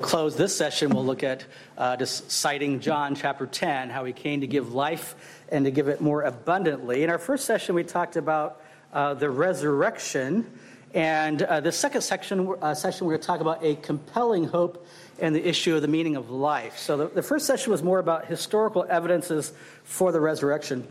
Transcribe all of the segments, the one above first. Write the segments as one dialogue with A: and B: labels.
A: close this session, we'll look at uh, just citing John chapter 10, how he came to give life and to give it more abundantly. In our first session, we talked about uh, the resurrection. And uh, the second section, uh, session, we're going to talk about a compelling hope and the issue of the meaning of life. So the, the first session was more about historical evidences for the resurrection.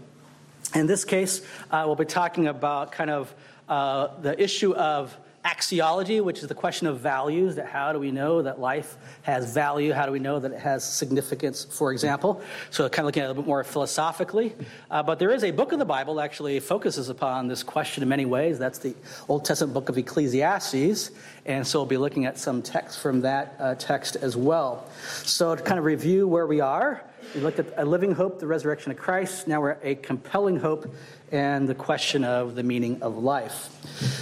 A: In this case, uh, we'll be talking about kind of uh, the issue of axiology, which is the question of values, that how do we know that life has value? How do we know that it has significance, for example? So kind of looking at it a little bit more philosophically. Uh, but there is a book of the Bible that actually focuses upon this question in many ways. That's the Old Testament book of Ecclesiastes. And so we'll be looking at some text from that uh, text as well. So to kind of review where we are, we looked at a living hope, the resurrection of Christ. Now we're at a compelling hope and the question of the meaning of life.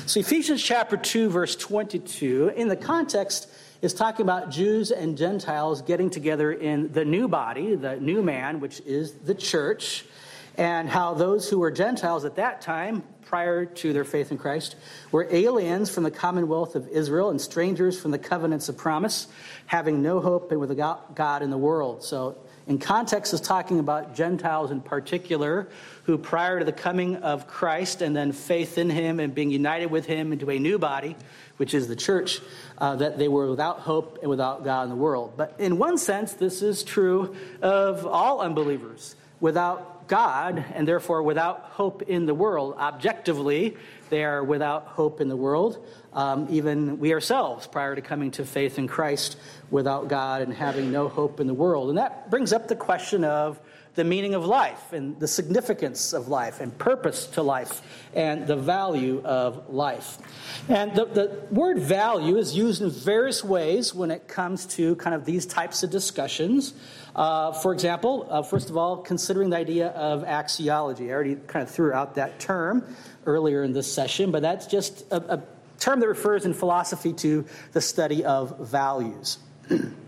A: So, Ephesians chapter 2, verse 22, in the context, is talking about Jews and Gentiles getting together in the new body, the new man, which is the church, and how those who were Gentiles at that time, prior to their faith in Christ, were aliens from the commonwealth of Israel and strangers from the covenants of promise, having no hope and without God in the world. So, in context, is talking about Gentiles in particular who, prior to the coming of Christ and then faith in him and being united with him into a new body, which is the church, uh, that they were without hope and without God in the world. But in one sense, this is true of all unbelievers. Without God, and therefore without hope in the world, objectively, they are without hope in the world. Um, even we ourselves, prior to coming to faith in Christ, without God and having no hope in the world. And that brings up the question of the meaning of life and the significance of life and purpose to life and the value of life. And the, the word value is used in various ways when it comes to kind of these types of discussions. Uh, for example, uh, first of all, considering the idea of axiology. I already kind of threw out that term earlier in this session, but that's just a, a term that refers in philosophy to the study of values.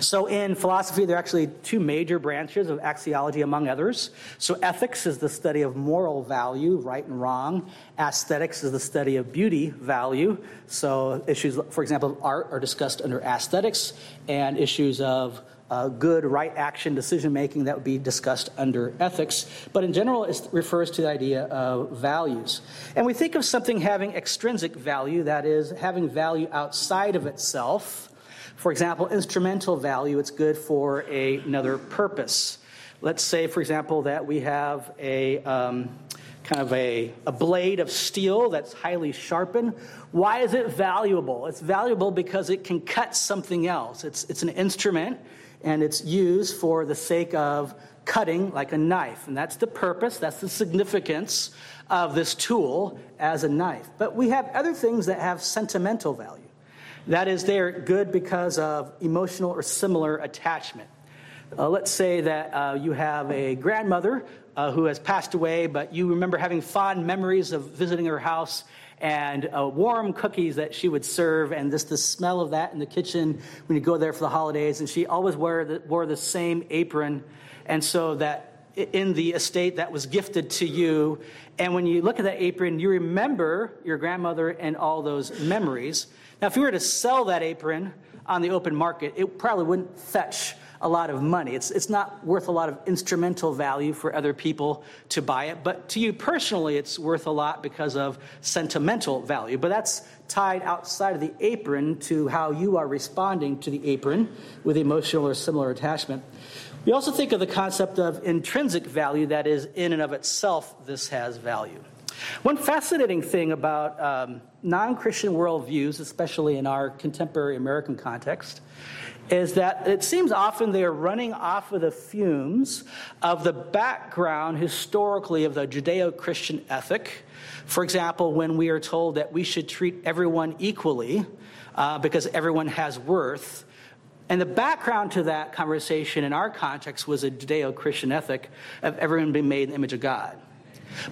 A: So, in philosophy, there are actually two major branches of axiology, among others. So, ethics is the study of moral value, right and wrong. Aesthetics is the study of beauty value. So, issues, for example, of art are discussed under aesthetics, and issues of uh, good, right action, decision making that would be discussed under ethics. But in general, it refers to the idea of values. And we think of something having extrinsic value, that is, having value outside of itself for example, instrumental value, it's good for a, another purpose. Let's say, for example, that we have a um, kind of a, a blade of steel that's highly sharpened. Why is it valuable? It's valuable because it can cut something else. It's, it's an instrument and it's used for the sake of cutting like a knife. And that's the purpose, that's the significance of this tool as a knife. But we have other things that have sentimental value. That is, they're good because of emotional or similar attachment. Uh, let's say that uh, you have a grandmother uh, who has passed away, but you remember having fond memories of visiting her house and uh, warm cookies that she would serve, and just the smell of that in the kitchen when you go there for the holidays. And she always wore the, wore the same apron, and so that in the estate that was gifted to you. And when you look at that apron, you remember your grandmother and all those memories. Now, if you were to sell that apron on the open market, it probably wouldn't fetch a lot of money. It's, it's not worth a lot of instrumental value for other people to buy it, but to you personally, it's worth a lot because of sentimental value. But that's tied outside of the apron to how you are responding to the apron with emotional or similar attachment. We also think of the concept of intrinsic value, that is, in and of itself, this has value. One fascinating thing about um, non Christian worldviews, especially in our contemporary American context, is that it seems often they are running off of the fumes of the background historically of the Judeo Christian ethic. For example, when we are told that we should treat everyone equally uh, because everyone has worth. And the background to that conversation in our context was a Judeo Christian ethic of everyone being made in the image of God.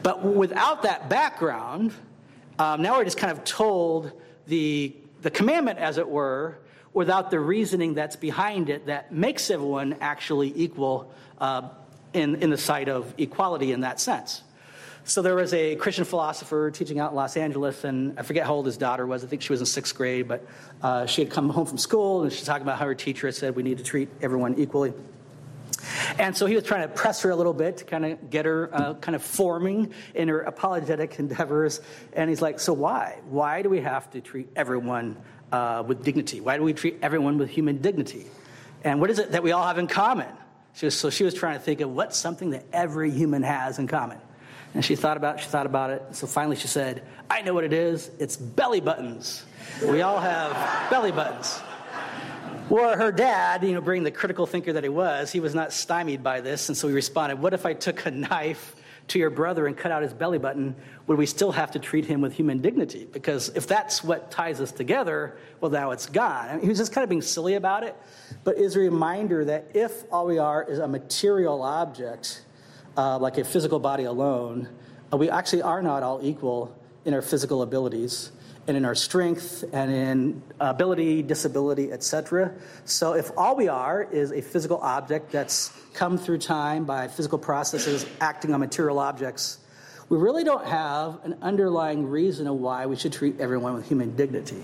A: But without that background, um, now we're just kind of told the, the commandment, as it were, without the reasoning that's behind it that makes everyone actually equal uh, in, in the sight of equality in that sense. So there was a Christian philosopher teaching out in Los Angeles, and I forget how old his daughter was. I think she was in sixth grade, but uh, she had come home from school, and she's talking about how her teacher had said we need to treat everyone equally. And so he was trying to press her a little bit to kind of get her uh, kind of forming in her apologetic endeavors. And he's like, So why? Why do we have to treat everyone uh, with dignity? Why do we treat everyone with human dignity? And what is it that we all have in common? She was, so she was trying to think of what's something that every human has in common. And she thought about it, she thought about it. So finally she said, I know what it is. It's belly buttons. We all have belly buttons. Well, her dad, you know, being the critical thinker that he was, he was not stymied by this. And so he responded, What if I took a knife to your brother and cut out his belly button? Would we still have to treat him with human dignity? Because if that's what ties us together, well, now it's gone. He was just kind of being silly about it, but is a reminder that if all we are is a material object, uh, like a physical body alone, uh, we actually are not all equal in our physical abilities and in our strength and in ability, disability, etc. So if all we are is a physical object that's come through time by physical processes acting on material objects, we really don't have an underlying reason of why we should treat everyone with human dignity.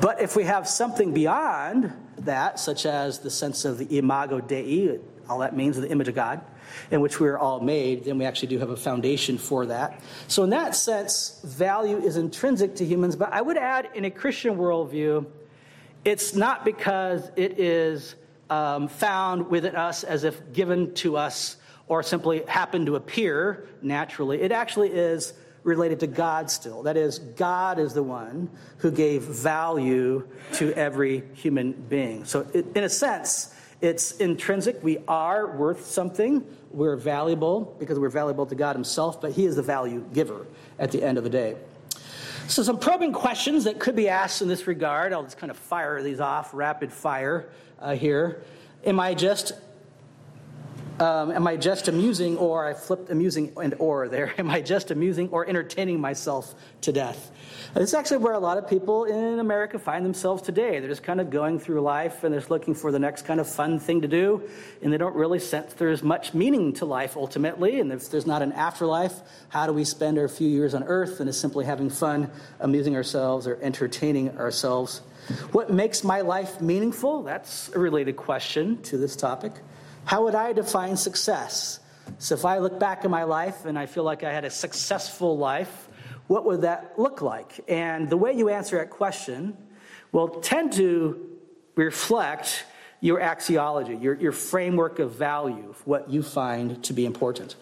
A: But if we have something beyond that, such as the sense of the imago Dei, all that means the image of God, in which we are all made, then we actually do have a foundation for that. So, in that sense, value is intrinsic to humans. But I would add, in a Christian worldview, it's not because it is um, found within us as if given to us or simply happened to appear naturally. It actually is related to God still. That is, God is the one who gave value to every human being. So, it, in a sense, it's intrinsic. We are worth something. We're valuable because we're valuable to God Himself, but He is the value giver at the end of the day. So, some probing questions that could be asked in this regard. I'll just kind of fire these off rapid fire uh, here. Am I just um, am I just amusing, or I flipped amusing and or there? Am I just amusing or entertaining myself to death? This is actually where a lot of people in America find themselves today. They're just kind of going through life and they're just looking for the next kind of fun thing to do, and they don't really sense there's much meaning to life ultimately. And if there's not an afterlife, how do we spend our few years on earth? And is simply having fun, amusing ourselves, or entertaining ourselves. What makes my life meaningful? That's a related question to this topic. How would I define success? So if I look back in my life and I feel like I had a successful life, what would that look like? And the way you answer that question will tend to reflect your axiology, your, your framework of value, what you find to be important.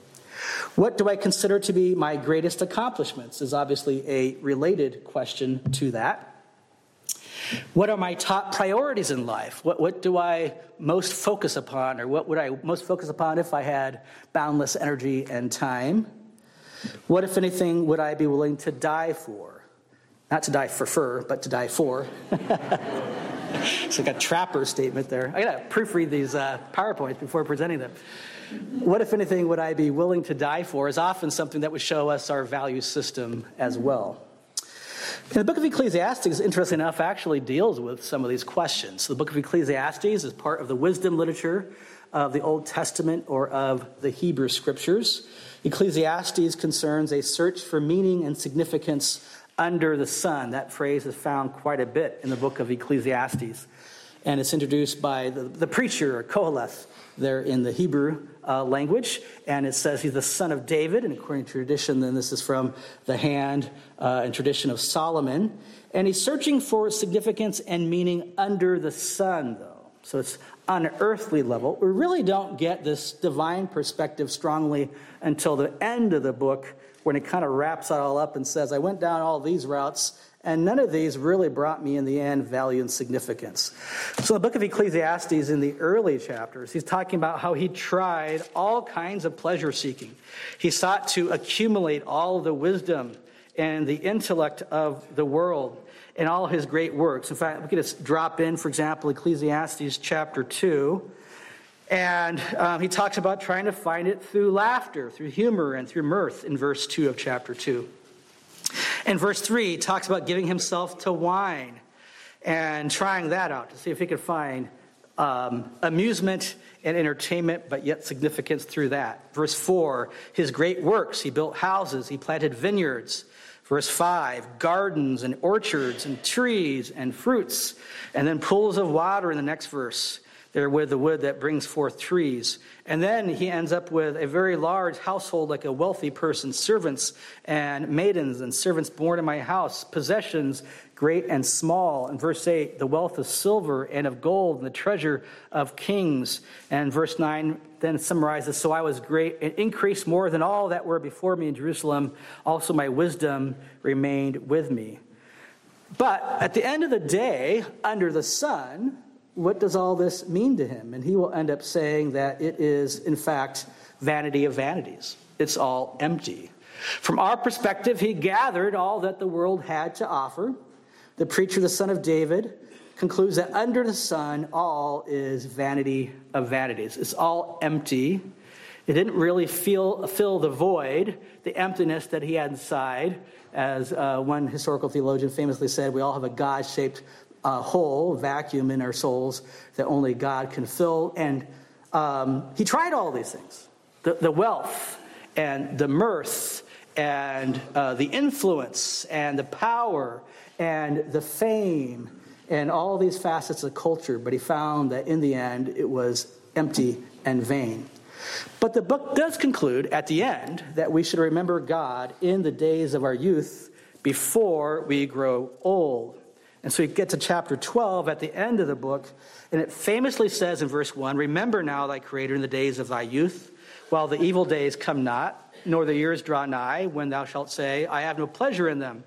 A: What do I consider to be my greatest accomplishments is obviously a related question to that. What are my top priorities in life? What, what do I most focus upon, or what would I most focus upon if I had boundless energy and time? What, if anything, would I be willing to die for? Not to die for fur, but to die for. it's like a trapper statement there. I gotta proofread these uh, PowerPoints before presenting them. What, if anything, would I be willing to die for is often something that would show us our value system as well. And the book of Ecclesiastes, interesting enough, actually deals with some of these questions. The book of Ecclesiastes is part of the wisdom literature of the Old Testament or of the Hebrew scriptures. Ecclesiastes concerns a search for meaning and significance under the sun. That phrase is found quite a bit in the book of Ecclesiastes. And it's introduced by the, the preacher, Koheleth, there in the Hebrew uh, language. And it says he's the son of David. And according to tradition, then this is from the hand uh, and tradition of Solomon. And he's searching for significance and meaning under the sun, though. So it's on an earthly level. We really don't get this divine perspective strongly until the end of the book when it kind of wraps it all up and says, I went down all these routes and none of these really brought me in the end value and significance. So, the book of Ecclesiastes, in the early chapters, he's talking about how he tried all kinds of pleasure seeking. He sought to accumulate all the wisdom and the intellect of the world in all his great works. In fact, we could just drop in, for example, Ecclesiastes chapter 2. And um, he talks about trying to find it through laughter, through humor, and through mirth in verse 2 of chapter 2. In verse 3, he talks about giving himself to wine and trying that out to see if he could find um, amusement and entertainment, but yet significance through that. Verse 4, his great works. He built houses, he planted vineyards. Verse 5, gardens and orchards and trees and fruits, and then pools of water in the next verse. There with the wood that brings forth trees. And then he ends up with a very large household, like a wealthy person, servants and maidens and servants born in my house, possessions great and small. In verse 8, the wealth of silver and of gold and the treasure of kings. And verse 9 then summarizes So I was great and increased more than all that were before me in Jerusalem. Also, my wisdom remained with me. But at the end of the day, under the sun, what does all this mean to him? And he will end up saying that it is, in fact, vanity of vanities. It's all empty. From our perspective, he gathered all that the world had to offer the preacher, the son of David, concludes that under the sun, all is vanity of vanities. It's all empty. It didn't really feel, fill the void, the emptiness that he had inside. As uh, one historical theologian famously said, we all have a God shaped uh, hole, vacuum in our souls that only God can fill. And um, he tried all these things the, the wealth and the mirth and uh, the influence and the power and the fame and all these facets of culture, but he found that in the end it was empty and vain. But the book does conclude at the end that we should remember God in the days of our youth before we grow old. And so you get to chapter 12 at the end of the book, and it famously says in verse 1 Remember now thy Creator in the days of thy youth, while the evil days come not, nor the years draw nigh, when thou shalt say, I have no pleasure in them.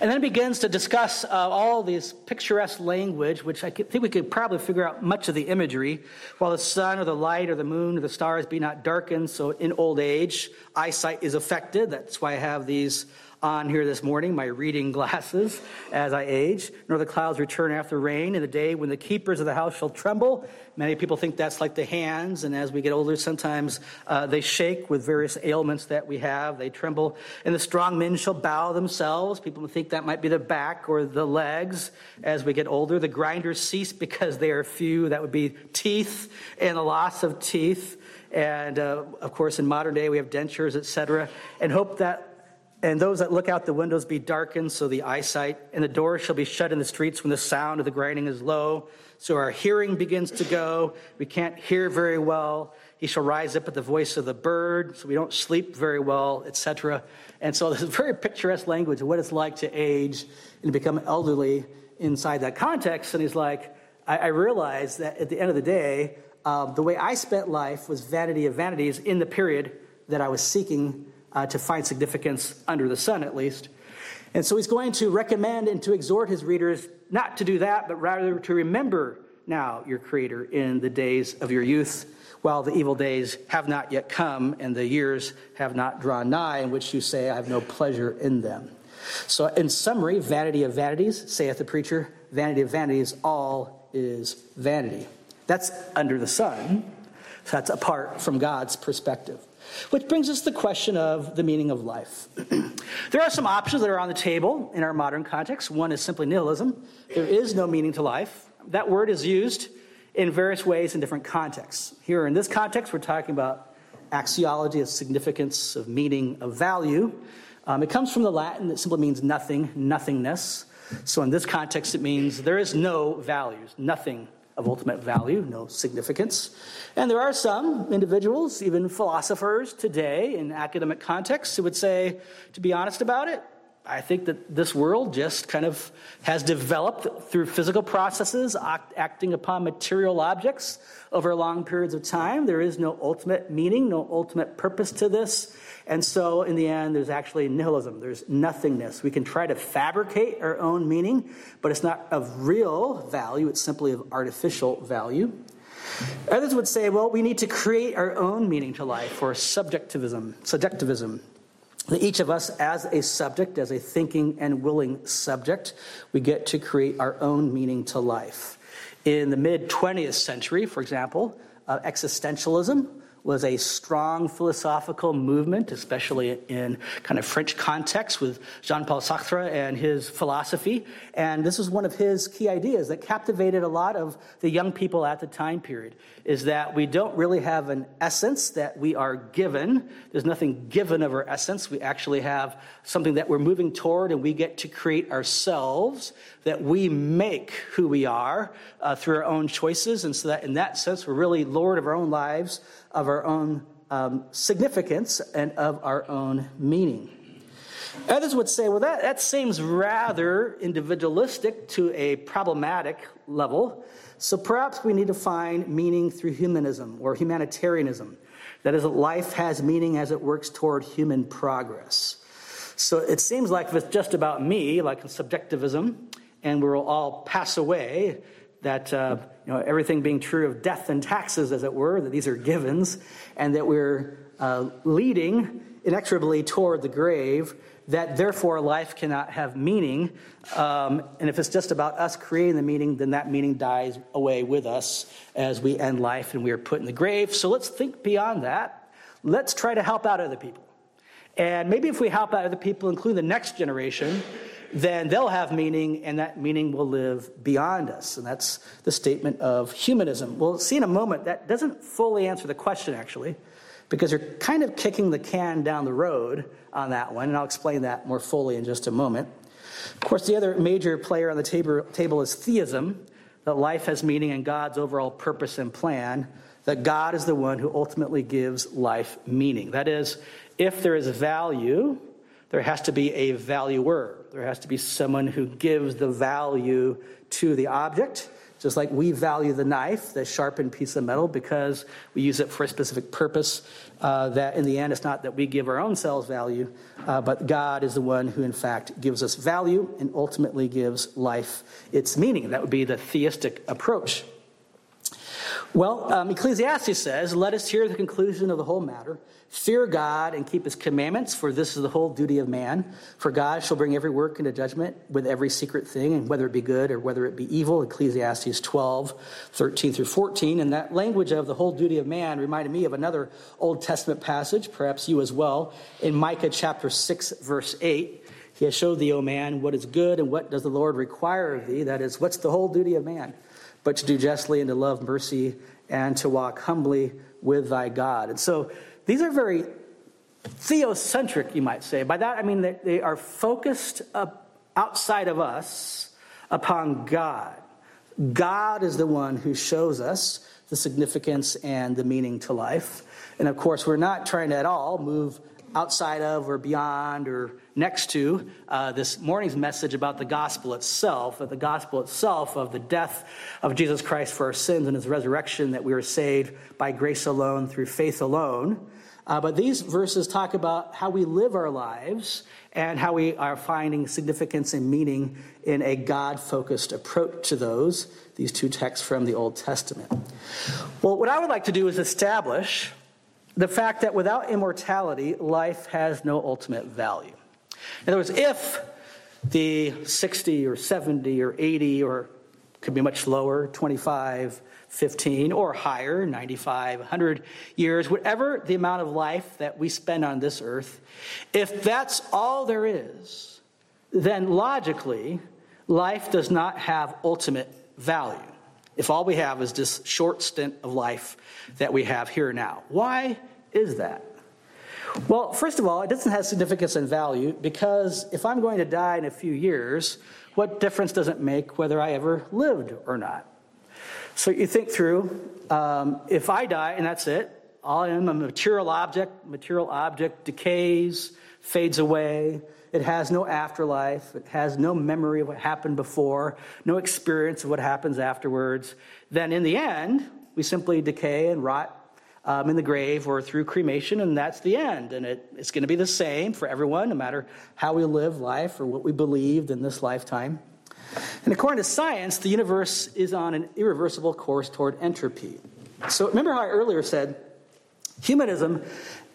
A: And then it begins to discuss uh, all these picturesque language, which I think we could probably figure out much of the imagery. While the sun or the light or the moon or the stars be not darkened, so in old age, eyesight is affected. That's why I have these on here this morning, my reading glasses as I age, nor the clouds return after rain in the day when the keepers of the house shall tremble. Many people think that's like the hands, and as we get older, sometimes uh, they shake with various ailments that we have. They tremble. And the strong men shall bow themselves. People think that might be the back or the legs as we get older. The grinders cease because they are few. That would be teeth and the loss of teeth. And uh, of course, in modern day, we have dentures, etc. And hope that and those that look out the windows be darkened, so the eyesight, and the doors shall be shut in the streets when the sound of the grinding is low. So our hearing begins to go. We can't hear very well. He shall rise up at the voice of the bird, so we don't sleep very well, etc. And so this is very picturesque language of what it's like to age and become elderly inside that context. And he's like, I, I realize that at the end of the day, uh, the way I spent life was vanity of vanities in the period that I was seeking uh, to find significance under the sun, at least. And so he's going to recommend and to exhort his readers not to do that, but rather to remember now your Creator in the days of your youth, while the evil days have not yet come and the years have not drawn nigh, in which you say, I have no pleasure in them. So, in summary, vanity of vanities, saith the preacher, vanity of vanities, all is vanity. That's under the sun. That's apart from God's perspective. Which brings us to the question of the meaning of life. there are some options that are on the table in our modern context. One is simply nihilism. There is no meaning to life. That word is used in various ways in different contexts. Here in this context, we're talking about axiology of significance, of meaning, of value. Um, it comes from the Latin that simply means nothing, nothingness. So in this context, it means there is no values, nothing of ultimate value, no significance. And there are some individuals, even philosophers today in academic contexts, who would say, to be honest about it, I think that this world just kind of has developed through physical processes, act, acting upon material objects over long periods of time. There is no ultimate meaning, no ultimate purpose to this. And so, in the end, there's actually nihilism. There's nothingness. We can try to fabricate our own meaning, but it's not of real value, it's simply of artificial value. Others would say, well, we need to create our own meaning to life, or subjectivism. Subjectivism. Each of us, as a subject, as a thinking and willing subject, we get to create our own meaning to life. In the mid 20th century, for example, uh, existentialism was a strong philosophical movement, especially in kind of French context with Jean Paul Sartre and his philosophy. And this is one of his key ideas that captivated a lot of the young people at the time period is that we don't really have an essence that we are given. There's nothing given of our essence. We actually have something that we're moving toward, and we get to create ourselves, that we make who we are uh, through our own choices. And so that in that sense, we're really Lord of our own lives of our own um, significance and of our own meaning. Others would say, well, that, that seems rather individualistic to a problematic level. So perhaps we need to find meaning through humanism or humanitarianism. That is, life has meaning as it works toward human progress. So it seems like if it's just about me, like subjectivism, and we'll all pass away, that uh, know, everything being true of death and taxes, as it were, that these are givens, and that we're uh, leading inexorably toward the grave, that therefore life cannot have meaning. Um, and if it's just about us creating the meaning, then that meaning dies away with us as we end life and we are put in the grave. So let's think beyond that. Let's try to help out other people. And maybe if we help out other people, including the next generation, then they'll have meaning, and that meaning will live beyond us. And that's the statement of humanism. We'll see in a moment that doesn't fully answer the question, actually, because you're kind of kicking the can down the road on that one, and I'll explain that more fully in just a moment. Of course, the other major player on the table, is theism, that life has meaning and God's overall purpose and plan, that God is the one who ultimately gives life meaning. That is, if there is value, there has to be a valuer. There has to be someone who gives the value to the object, just like we value the knife, the sharpened piece of metal, because we use it for a specific purpose. Uh, that in the end, it's not that we give our own selves value, uh, but God is the one who, in fact, gives us value and ultimately gives life its meaning. That would be the theistic approach. Well, um, Ecclesiastes says, Let us hear the conclusion of the whole matter. Fear God and keep his commandments, for this is the whole duty of man. For God shall bring every work into judgment with every secret thing, and whether it be good or whether it be evil. Ecclesiastes 12, 13 through 14. And that language of the whole duty of man reminded me of another Old Testament passage, perhaps you as well, in Micah chapter 6, verse 8. He has showed thee, O man, what is good and what does the Lord require of thee. That is, what's the whole duty of man? But to do justly and to love mercy and to walk humbly with thy God. And so these are very theocentric, you might say. By that I mean that they are focused outside of us upon God. God is the one who shows us the significance and the meaning to life. And of course, we're not trying to at all move outside of or beyond or next to uh, this morning's message about the gospel itself, that the gospel itself of the death of Jesus Christ for our sins and his resurrection, that we are saved by grace alone through faith alone. Uh, but these verses talk about how we live our lives and how we are finding significance and meaning in a God focused approach to those, these two texts from the Old Testament. Well, what I would like to do is establish the fact that without immortality, life has no ultimate value. In other words, if the 60 or 70 or 80 or could be much lower, 25, 15 or higher, 95, 100 years, whatever the amount of life that we spend on this earth, if that's all there is, then logically, life does not have ultimate value. If all we have is this short stint of life that we have here now. Why is that? Well, first of all, it doesn't have significance and value because if I'm going to die in a few years, what difference does it make whether I ever lived or not? So you think through um, if I die and that's it, I am a material object, material object decays, fades away. It has no afterlife. It has no memory of what happened before, no experience of what happens afterwards. Then in the end, we simply decay and rot um, in the grave or through cremation, and that's the end. And it, it's going to be the same for everyone, no matter how we live life or what we believed in this lifetime. And according to science, the universe is on an irreversible course toward entropy. So remember how I earlier said humanism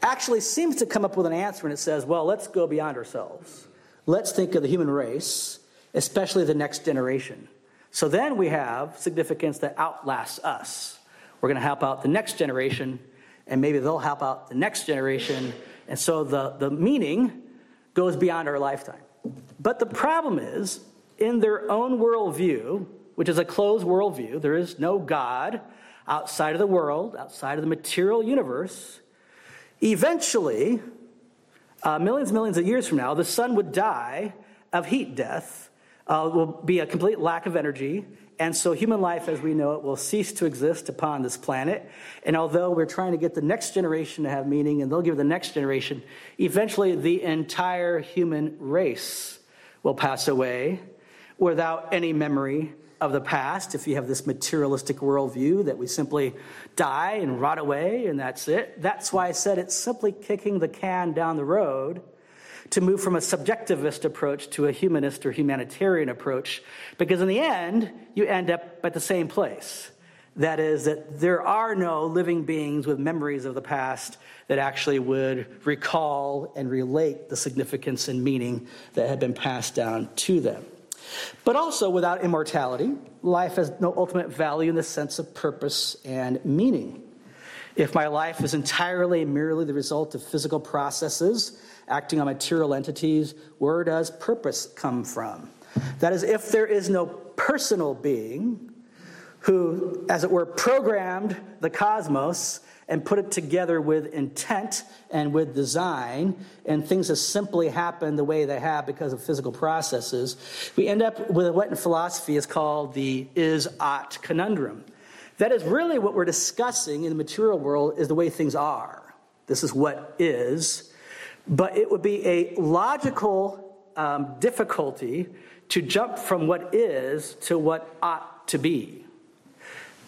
A: actually seems to come up with an answer and it says, well, let's go beyond ourselves. Let's think of the human race, especially the next generation. So then we have significance that outlasts us. We're going to help out the next generation and maybe they'll help out the next generation. And so the, the meaning goes beyond our lifetime. But the problem is, in their own worldview, which is a closed worldview, there is no God outside of the world, outside of the material universe. Eventually, uh, millions and millions of years from now, the sun would die of heat death, uh, will be a complete lack of energy, and so human life as we know it will cease to exist upon this planet. And although we're trying to get the next generation to have meaning, and they'll give the next generation, eventually the entire human race will pass away without any memory of the past, if you have this materialistic worldview that we simply die and rot away and that's it. That's why I said it's simply kicking the can down the road to move from a subjectivist approach to a humanist or humanitarian approach, because in the end, you end up at the same place. That is, that there are no living beings with memories of the past that actually would recall and relate the significance and meaning that had been passed down to them. But also, without immortality, life has no ultimate value in the sense of purpose and meaning. If my life is entirely merely the result of physical processes acting on material entities, where does purpose come from? That is, if there is no personal being who, as it were, programmed the cosmos and put it together with intent and with design, and things have simply happened the way they have because of physical processes, we end up with what in philosophy is called the is ought conundrum. That is really what we're discussing in the material world is the way things are. This is what is. But it would be a logical um, difficulty to jump from what is to what ought to be.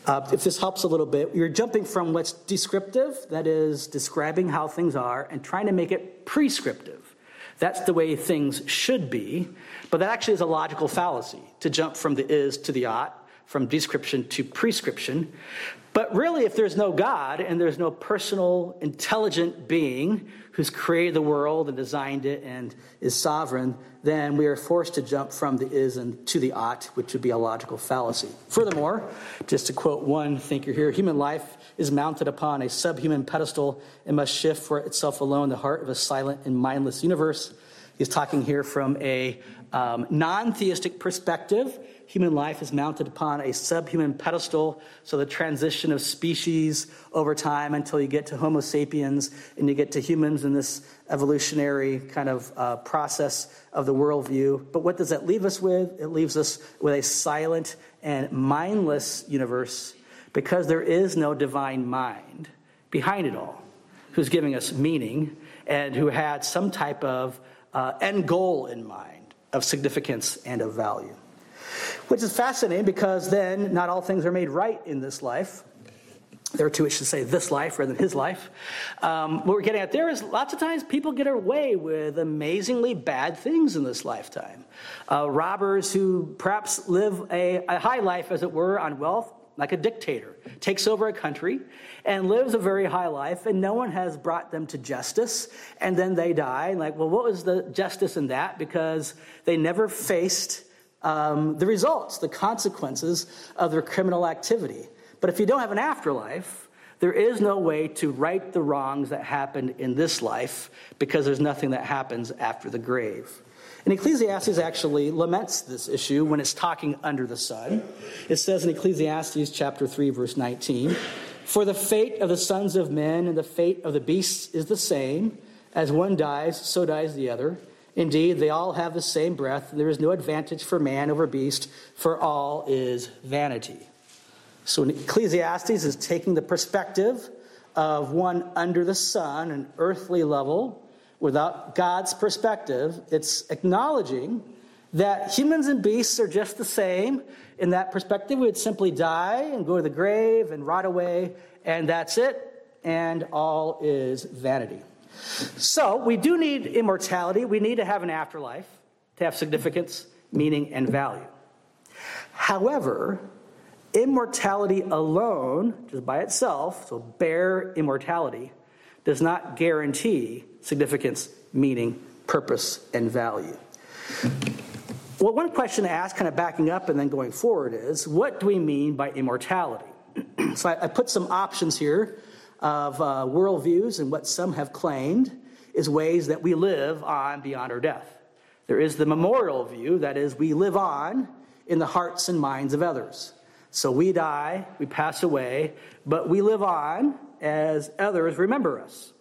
A: Uh, if this helps a little bit, you're jumping from what's descriptive, that is, describing how things are, and trying to make it prescriptive. That's the way things should be, but that actually is a logical fallacy to jump from the is to the ought, from description to prescription. But really, if there's no God and there's no personal, intelligent being who's created the world and designed it and is sovereign, then we are forced to jump from the is and to the ought, which would be a logical fallacy. Furthermore, just to quote one thinker here, human life is mounted upon a subhuman pedestal and must shift for itself alone the heart of a silent and mindless universe. He's talking here from a um, non theistic perspective human life is mounted upon a subhuman pedestal. So the transition of species over time until you get to Homo sapiens and you get to humans in this evolutionary kind of uh, process of the worldview. But what does that leave us with? It leaves us with a silent and mindless universe because there is no divine mind behind it all who's giving us meaning and who had some type of uh, end goal in mind of significance and of value. Which is fascinating because then not all things are made right in this life. There are two, I should say, this life rather than his life. Um, what we're getting at there is lots of times people get away with amazingly bad things in this lifetime. Uh, robbers who perhaps live a, a high life, as it were, on wealth, like a dictator, takes over a country and lives a very high life, and no one has brought them to justice, and then they die. Like, well, what was the justice in that? Because they never faced um, the results, the consequences of their criminal activity. But if you don't have an afterlife, there is no way to right the wrongs that happened in this life because there's nothing that happens after the grave. And Ecclesiastes actually laments this issue when it's talking under the sun. It says in Ecclesiastes chapter 3, verse 19 For the fate of the sons of men and the fate of the beasts is the same. As one dies, so dies the other. Indeed, they all have the same breath. There is no advantage for man over beast, for all is vanity. So Ecclesiastes is taking the perspective of one under the sun, an earthly level, without God's perspective. It's acknowledging that humans and beasts are just the same. In that perspective, we would simply die and go to the grave and rot away, and that's it, and all is vanity. So we do need immortality. We need to have an afterlife to have significance, meaning, and value. However, immortality alone, just by itself, so bare immortality, does not guarantee significance, meaning, purpose, and value. Well, one question to ask, kind of backing up and then going forward, is what do we mean by immortality? so I, I put some options here of uh, worldviews and what some have claimed is ways that we live on beyond our death. There is the memorial view, that is, we live on in the hearts and minds of others. So we die, we pass away, but we live on as others remember us.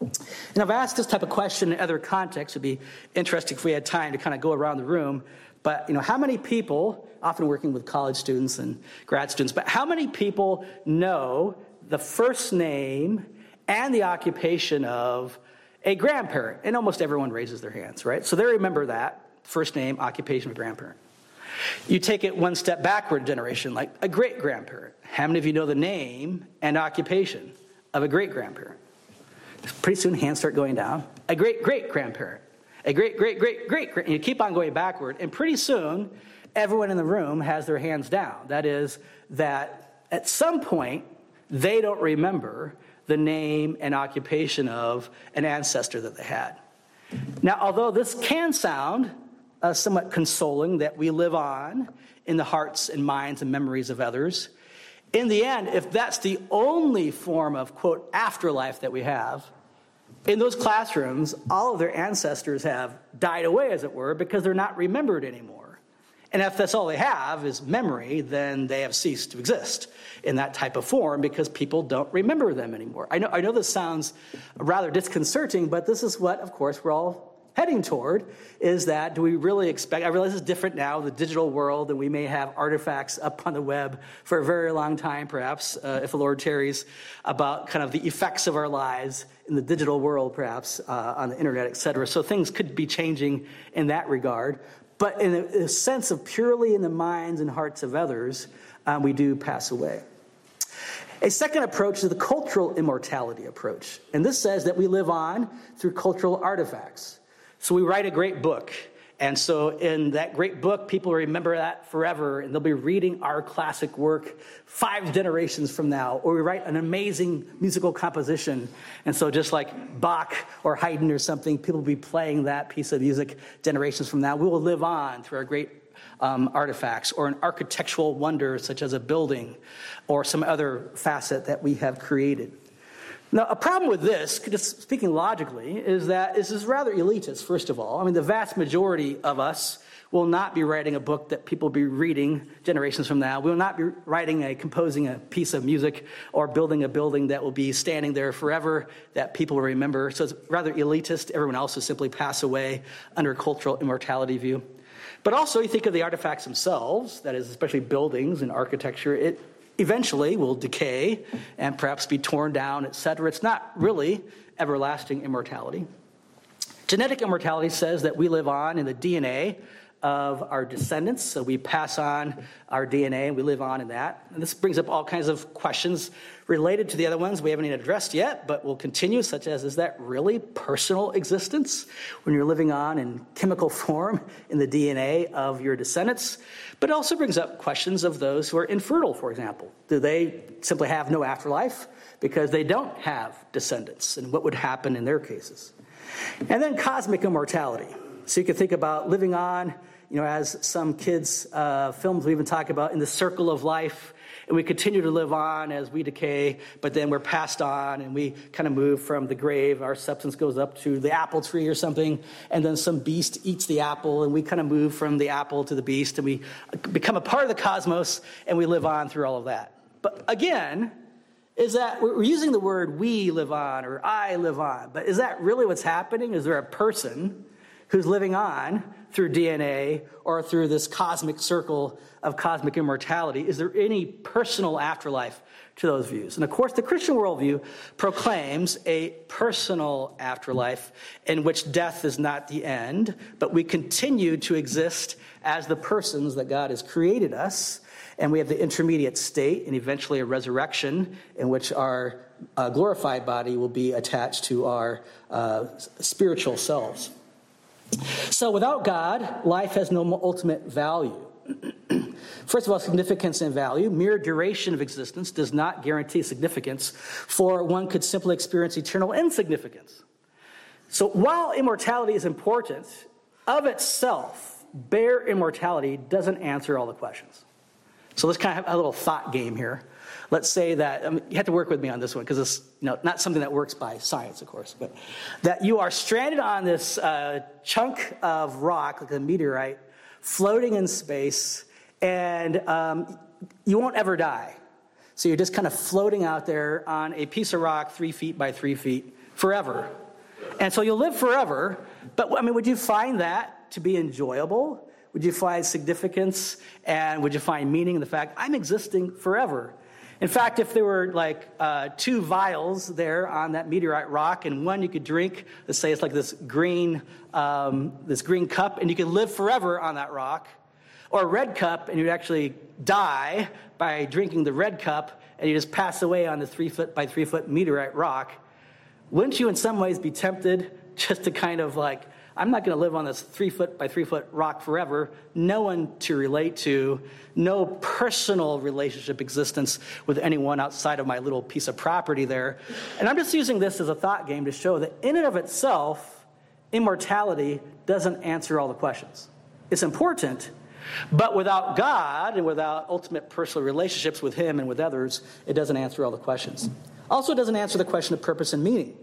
A: And I've asked this type of question in other contexts. It'd be interesting if we had time to kind of go around the room. But you know, how many people, often working with college students and grad students, but how many people know the first name and the occupation of a grandparent? And almost everyone raises their hands, right? So they remember that first name, occupation of grandparent. You take it one step backward generation, like a great grandparent. How many of you know the name and occupation of a great grandparent? Pretty soon, hands start going down. A great great grandparent, a great great great great. You keep on going backward, and pretty soon, everyone in the room has their hands down. That is, that at some point, they don't remember the name and occupation of an ancestor that they had. Now, although this can sound uh, somewhat consoling that we live on in the hearts and minds and memories of others. In the end, if that's the only form of, quote, afterlife that we have, in those classrooms, all of their ancestors have died away, as it were, because they're not remembered anymore. And if that's all they have is memory, then they have ceased to exist in that type of form because people don't remember them anymore. I know, I know this sounds rather disconcerting, but this is what, of course, we're all heading toward is that do we really expect? I realize it's different now, the digital world, and we may have artifacts up on the web for a very long time, perhaps, uh, if the Lord tarries, about kind of the effects of our lives in the digital world, perhaps, uh, on the internet, et cetera. So things could be changing in that regard. But in a, a sense of purely in the minds and hearts of others, um, we do pass away. A second approach is the cultural immortality approach. And this says that we live on through cultural artifacts. So we write a great book. And so, in that great book, people remember that forever, and they'll be reading our classic work five generations from now. Or we write an amazing musical composition. And so, just like Bach or Haydn or something, people will be playing that piece of music generations from now. We will live on through our great um, artifacts or an architectural wonder, such as a building or some other facet that we have created. Now, a problem with this, just speaking logically, is that this is rather elitist, first of all. I mean, the vast majority of us will not be writing a book that people will be reading generations from now. We will not be writing a, composing a piece of music or building a building that will be standing there forever that people will remember. So it's rather elitist. Everyone else will simply pass away under a cultural immortality view. But also, you think of the artifacts themselves, that is, especially buildings and architecture, it eventually will decay and perhaps be torn down, etc. It's not really everlasting immortality. Genetic immortality says that we live on in the DNA of our descendants. So we pass on our DNA and we live on in that. And this brings up all kinds of questions related to the other ones we haven't even addressed yet, but we'll continue, such as is that really personal existence when you're living on in chemical form in the DNA of your descendants? But it also brings up questions of those who are infertile, for example. Do they simply have no afterlife because they don't have descendants? And what would happen in their cases? And then cosmic immortality. So you can think about living on, you know, as some kids' uh, films we even talk about in the circle of life, and we continue to live on as we decay, but then we're passed on and we kind of move from the grave. Our substance goes up to the apple tree or something, and then some beast eats the apple, and we kind of move from the apple to the beast, and we become a part of the cosmos, and we live on through all of that. But again, is that we're using the word we live on or I live on, but is that really what's happening? Is there a person? Who's living on through DNA or through this cosmic circle of cosmic immortality? Is there any personal afterlife to those views? And of course, the Christian worldview proclaims a personal afterlife in which death is not the end, but we continue to exist as the persons that God has created us. And we have the intermediate state and eventually a resurrection in which our uh, glorified body will be attached to our uh, spiritual selves. So without God, life has no ultimate value. First of all, significance and value. Mere duration of existence does not guarantee significance, for one could simply experience eternal insignificance. So while immortality is important, of itself, bare immortality doesn't answer all the questions. So let's kind of have a little thought game here. Let's say that, I mean, you have to work with me on this one because it's you know, not something that works by science, of course, but that you are stranded on this uh, chunk of rock, like a meteorite, floating in space, and um, you won't ever die. So you're just kind of floating out there on a piece of rock three feet by three feet forever. And so you'll live forever, but I mean, would you find that to be enjoyable? Would you find significance and would you find meaning in the fact I'm existing forever? In fact, if there were like uh, two vials there on that meteorite rock, and one you could drink, let's say it's like this green, um, this green cup, and you could live forever on that rock, or a red cup, and you'd actually die by drinking the red cup, and you just pass away on the three foot by three foot meteorite rock. Wouldn't you, in some ways, be tempted just to kind of like I'm not going to live on this three foot by three foot rock forever. No one to relate to, no personal relationship existence with anyone outside of my little piece of property there. And I'm just using this as a thought game to show that in and of itself, immortality doesn't answer all the questions. It's important, but without God and without ultimate personal relationships with Him and with others, it doesn't answer all the questions. Also, it doesn't answer the question of purpose and meaning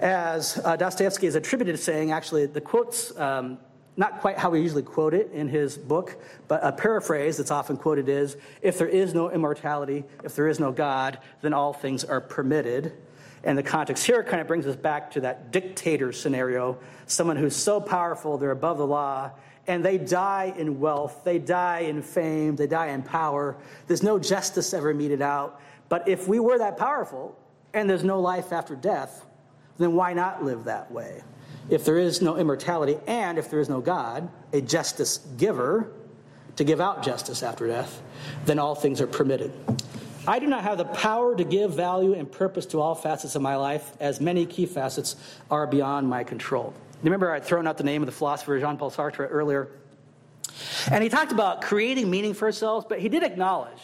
A: as uh, Dostoevsky is attributed to saying, actually, the quote's um, not quite how we usually quote it in his book, but a paraphrase that's often quoted is If there is no immortality, if there is no God, then all things are permitted. And the context here kind of brings us back to that dictator scenario someone who's so powerful, they're above the law, and they die in wealth, they die in fame, they die in power. There's no justice ever meted out. But if we were that powerful and there's no life after death, then why not live that way? If there is no immortality and if there is no God, a justice giver to give out justice after death, then all things are permitted. I do not have the power to give value and purpose to all facets of my life, as many key facets are beyond my control. Remember, I'd thrown out the name of the philosopher Jean Paul Sartre earlier. And he talked about creating meaning for ourselves, but he did acknowledge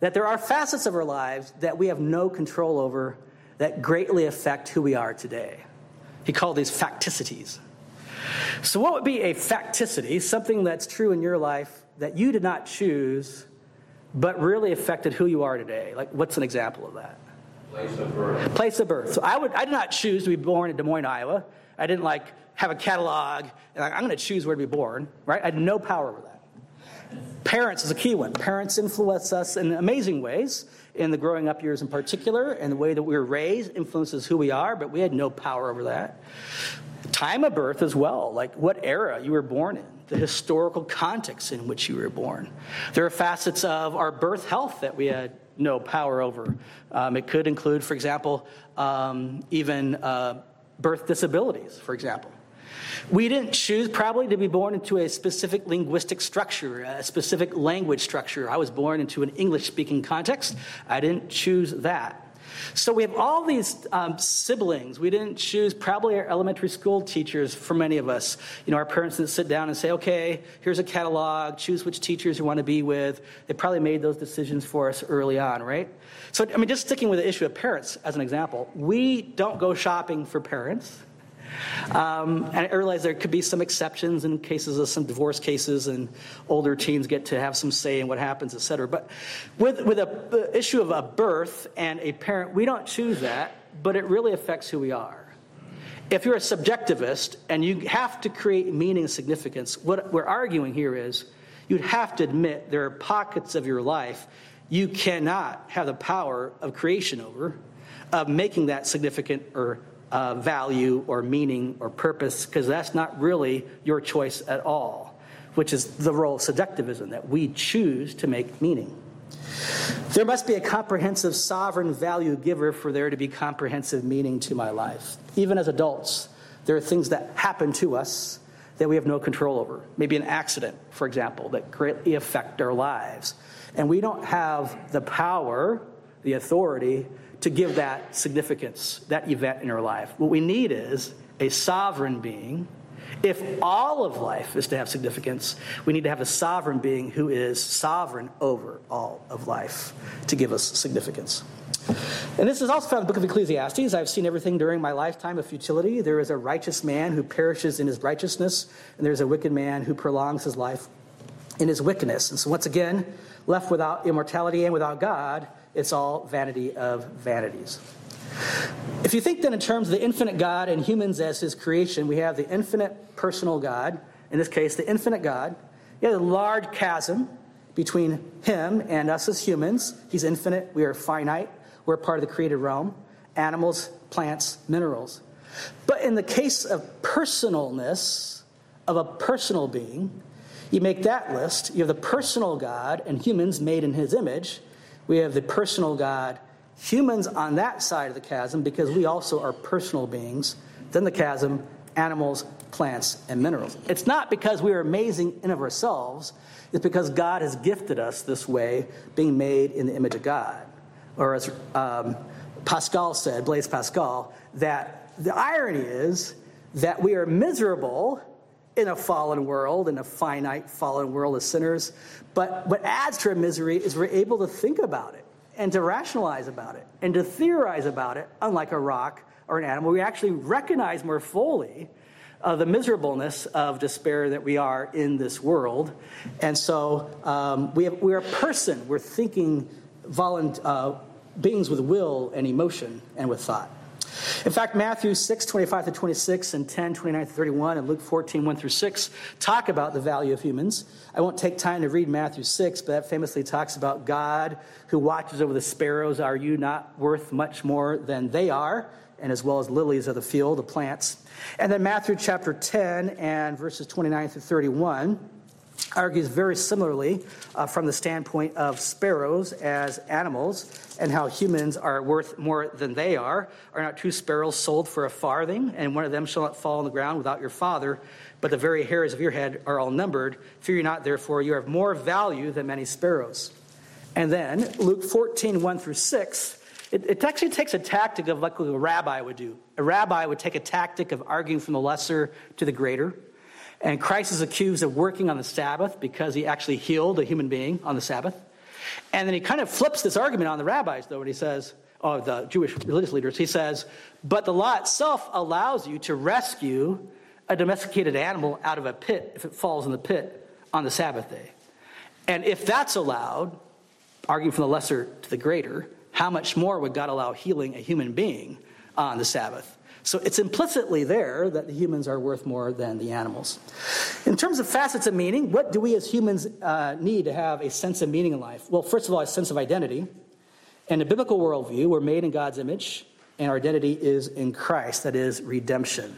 A: that there are facets of our lives that we have no control over that greatly affect who we are today. He called these facticities. So, what would be a facticity? Something that's true in your life that you did not choose, but really affected who you are today. Like, what's an example of that?
B: Place of birth.
A: Place of birth. So, I, would, I did not choose to be born in Des Moines, Iowa. I didn't like have a catalog and like, I'm going to choose where to be born, right? I had no power over that. Parents is a key one. Parents influence us in amazing ways in the growing up years in particular, and the way that we were raised influences who we are, but we had no power over that. Time of birth as well, like what era you were born in, the historical context in which you were born. There are facets of our birth health that we had no power over. Um, it could include, for example, um, even uh, birth disabilities, for example. We didn't choose probably to be born into a specific linguistic structure, a specific language structure. I was born into an English speaking context. I didn't choose that. So we have all these um, siblings. We didn't choose probably our elementary school teachers for many of us. You know, our parents didn't sit down and say, okay, here's a catalog, choose which teachers you want to be with. They probably made those decisions for us early on, right? So, I mean, just sticking with the issue of parents as an example, we don't go shopping for parents. Um, and I realize there could be some exceptions in cases of some divorce cases, and older teens get to have some say in what happens, et cetera. But with, with a, issue of a birth and a parent, we don't choose that, but it really affects who we are. If you're a subjectivist and you have to create meaning and significance, what we're arguing here is you'd have to admit there are pockets of your life you cannot have the power of creation over, of making that significant or uh, value or meaning or purpose because that's not really your choice at all, which is the role of subjectivism, that we choose to make meaning. There must be a comprehensive sovereign value giver for there to be comprehensive meaning to my life. Even as adults, there are things that happen to us that we have no control over. Maybe an accident, for example, that greatly affect our lives. And we don't have the power, the authority to give that significance, that event in our life. What we need is a sovereign being. If all of life is to have significance, we need to have a sovereign being who is sovereign over all of life to give us significance. And this is also found in the book of Ecclesiastes. I've seen everything during my lifetime of futility. There is a righteous man who perishes in his righteousness, and there's a wicked man who prolongs his life in his wickedness. And so, once again, left without immortality and without God, it's all vanity of vanities. If you think then in terms of the infinite God and humans as his creation, we have the infinite personal God, in this case, the infinite God. You have a large chasm between him and us as humans. He's infinite, we are finite, we're part of the created realm animals, plants, minerals. But in the case of personalness, of a personal being, you make that list. You have the personal God and humans made in his image. We have the personal God, humans on that side of the chasm because we also are personal beings. Then the chasm, animals, plants, and minerals. It's not because we are amazing in of ourselves, it's because God has gifted us this way, being made in the image of God. Or as um, Pascal said, Blaise Pascal, that the irony is that we are miserable in a fallen world, in a finite fallen world as sinners. But what adds to our misery is we're able to think about it and to rationalize about it and to theorize about it, unlike a rock or an animal. We actually recognize more fully uh, the miserableness of despair that we are in this world. And so um, we have, we're a person, we're thinking volunt, uh, beings with will and emotion and with thought. In fact, Matthew 6, 25 to 26, and 10, 29 to 31, and Luke 14, 1 through 6 talk about the value of humans. I won't take time to read Matthew 6, but that famously talks about God who watches over the sparrows. Are you not worth much more than they are? And as well as lilies of the field, the plants. And then Matthew chapter 10 and verses 29 through 31 argues very similarly uh, from the standpoint of sparrows as animals and how humans are worth more than they are. Are not two sparrows sold for a farthing, and one of them shall not fall on the ground without your Father? But the very hairs of your head are all numbered. Fear you not, therefore, you have more value than many sparrows. And then Luke 14, 1 through 6. It, it actually takes a tactic of like a rabbi would do. A rabbi would take a tactic of arguing from the lesser to the greater. And Christ is accused of working on the Sabbath because he actually healed a human being on the Sabbath. And then he kind of flips this argument on the rabbis, though, when he says, or the Jewish religious leaders, he says, but the law itself allows you to rescue a domesticated animal out of a pit if it falls in the pit on the Sabbath day. And if that's allowed, arguing from the lesser to the greater, how much more would God allow healing a human being on the Sabbath? So it's implicitly there that the humans are worth more than the animals. In terms of facets of meaning, what do we as humans uh, need to have a sense of meaning in life? Well, first of all, a sense of identity. In a biblical worldview, we're made in God's image, and our identity is in Christ, that is, redemption.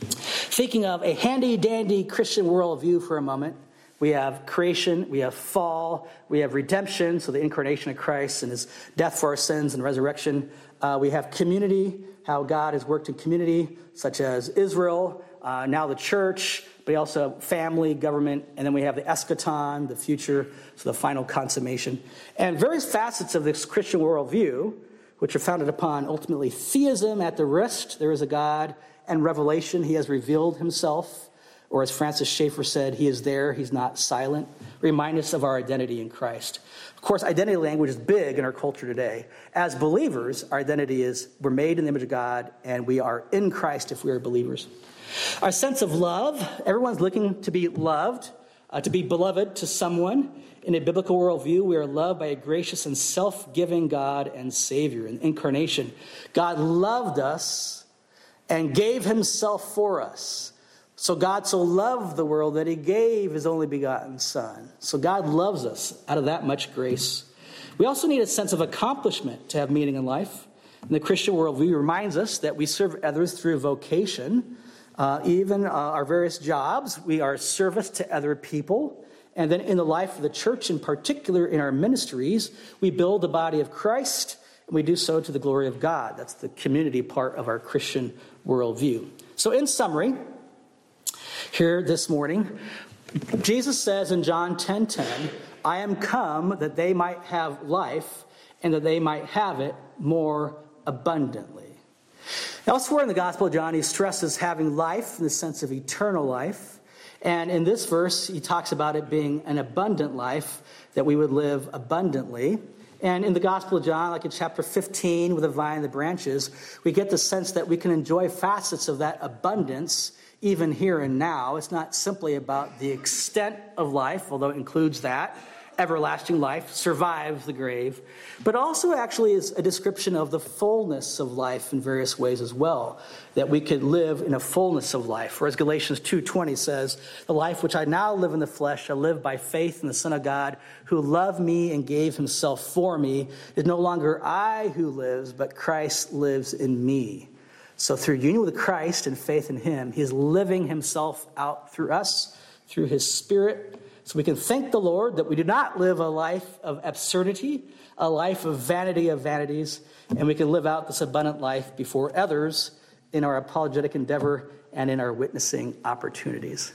A: Thinking of a handy dandy Christian worldview for a moment, we have creation, we have fall, we have redemption, so the incarnation of Christ and his death for our sins and resurrection. Uh, we have community, how God has worked in community, such as Israel, uh, now the church, but also family, government, and then we have the eschaton, the future, so the final consummation. And various facets of this Christian worldview, which are founded upon ultimately theism at the wrist, there is a God, and revelation, he has revealed himself. Or as Francis Schaeffer said, he is there, he's not silent. Remind us of our identity in Christ. Of course, identity language is big in our culture today. As believers, our identity is we're made in the image of God and we are in Christ if we are believers. Our sense of love, everyone's looking to be loved, uh, to be beloved to someone. In a biblical worldview, we are loved by a gracious and self giving God and Savior. In incarnation, God loved us and gave himself for us. So God so loved the world that he gave his only begotten Son. So God loves us out of that much grace. We also need a sense of accomplishment to have meaning in life. And the Christian worldview reminds us that we serve others through vocation, uh, even uh, our various jobs. We are service to other people. And then in the life of the church, in particular in our ministries, we build the body of Christ, and we do so to the glory of God. That's the community part of our Christian worldview. So, in summary, here this morning. Jesus says in John 10:10, 10, 10, "I am come that they might have life and that they might have it more abundantly." Elsewhere in the Gospel of John, he stresses having life in the sense of eternal life. And in this verse, he talks about it being an abundant life, that we would live abundantly. And in the Gospel of John, like in chapter 15 with the vine and the branches, we get the sense that we can enjoy facets of that abundance even here and now. It's not simply about the extent of life, although it includes that everlasting life, survives the grave, but also actually is a description of the fullness of life in various ways as well, that we could live in a fullness of life. Or as Galatians 2:20 says, "The life which I now live in the flesh, I live by faith in the Son of God, who loved me and gave himself for me. Is no longer I who lives, but Christ lives in me." So through union with Christ and faith in him, he is living himself out through us, through his spirit so we can thank the Lord that we do not live a life of absurdity, a life of vanity of vanities, and we can live out this abundant life before others in our apologetic endeavor and in our witnessing opportunities.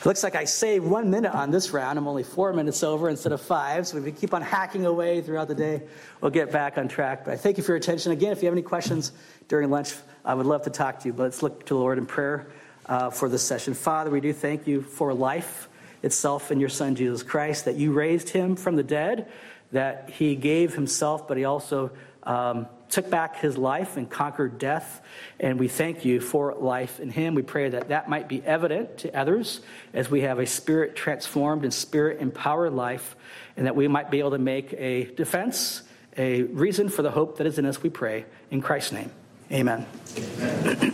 A: It looks like I saved one minute on this round. I'm only four minutes over instead of five. So if we keep on hacking away throughout the day, we'll get back on track. But I thank you for your attention. Again, if you have any questions during lunch, I would love to talk to you. But let's look to the Lord in prayer uh, for this session. Father, we do thank you for life itself in your Son, Jesus Christ, that you raised him from the dead, that he gave himself, but he also um, took back his life and conquered death. And we thank you for life in him. We pray that that might be evident to others as we have a spirit transformed and spirit empowered life, and that we might be able to make a defense, a reason for the hope that is in us, we pray. In Christ's name, amen. amen.